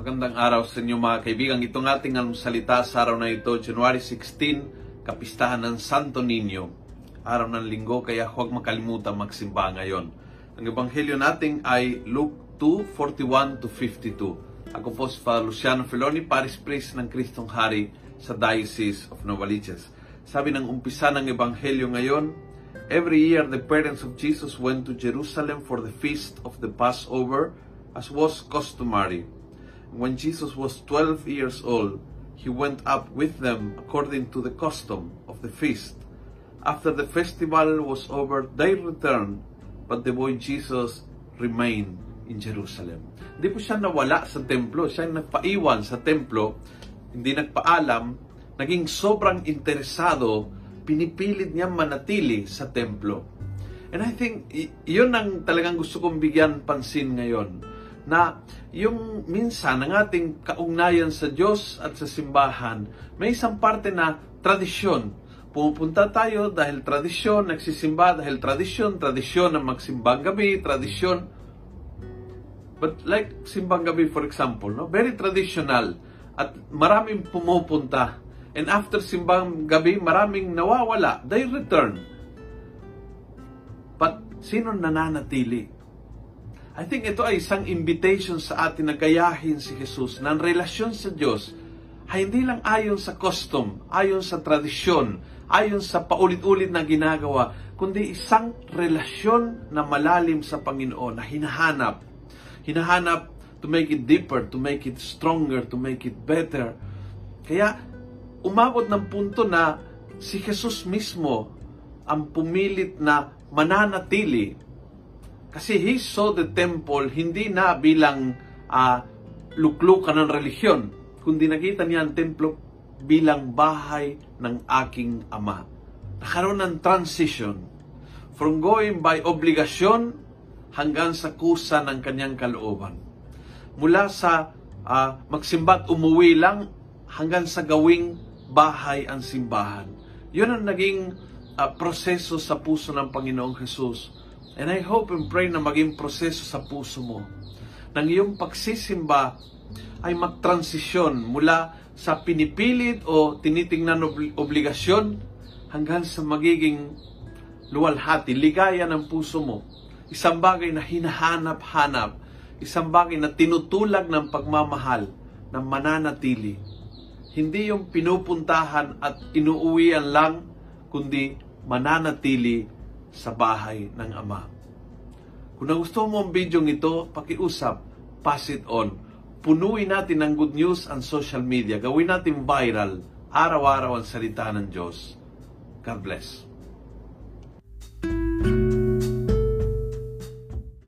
Magandang araw sa inyo mga kaibigan. Itong ating salita sa araw na ito, January 16, kapistahan ng Santo Niño. Araw ng linggo, kaya huwag makalimutan magsimba ngayon. Ang ebanghelyo natin ay Luke 2, 41 to 52. Ako po si Father Luciano Feloni, Paris Priest ng Kristong Hari sa Diocese of Novaliches. Sabi ng umpisa ng ebanghelyo ngayon, Every year the parents of Jesus went to Jerusalem for the feast of the Passover, as was customary. When Jesus was 12 years old, he went up with them according to the custom of the feast. After the festival was over, they returned, but the boy Jesus remained in Jerusalem. Hindi po siya nawala sa templo, siya nagpaiwan sa templo, hindi nagpaalam, naging sobrang interesado, pinipilit niya manatili sa templo. And I think, yun ang talagang gusto kong bigyan pansin ngayon na yung minsan ng ating kaugnayan sa Diyos at sa simbahan, may isang parte na tradisyon. Pumupunta tayo dahil tradisyon, nagsisimba dahil tradisyon, tradisyon ng magsimbang gabi, tradisyon. But like simbang gabi for example, no? very traditional at maraming pumupunta. And after simbang gabi, maraming nawawala. They return. But sino nananatili? I think ito ay isang invitation sa atin na gayahin si Jesus na ang relasyon sa Diyos ay hindi lang ayon sa custom, ayon sa tradisyon, ayon sa paulit-ulit na ginagawa, kundi isang relasyon na malalim sa Panginoon na hinahanap. Hinahanap to make it deeper, to make it stronger, to make it better. Kaya umabot ng punto na si Jesus mismo ang pumilit na mananatili kasi he saw the temple hindi na bilang uh, luklukan ng relihiyon, kundi nakita niya ang templo bilang bahay ng aking ama. Nakaroon ng transition from going by obligasyon hanggang sa kusa ng kanyang kalooban. Mula sa uh, magsimba't umuwi lang hanggang sa gawing bahay ang simbahan. Yun ang naging uh, proseso sa puso ng Panginoong Jesus And I hope and pray na maging proseso sa puso mo. Nang iyong pagsisimba ay magtransisyon mula sa pinipilit o tinitingnan obligasyon hanggang sa magiging luwalhati, ligaya ng puso mo. Isang bagay na hinahanap-hanap, isang bagay na tinutulag ng pagmamahal na mananatili. Hindi yung pinupuntahan at inuuwian lang, kundi mananatili sa bahay ng Ama. Kung nagustuhan mo ang video ito, pakiusap, pass it on. Punuin natin ng good news ang social media. Gawin natin viral, araw-araw ang salita ng Diyos. God bless.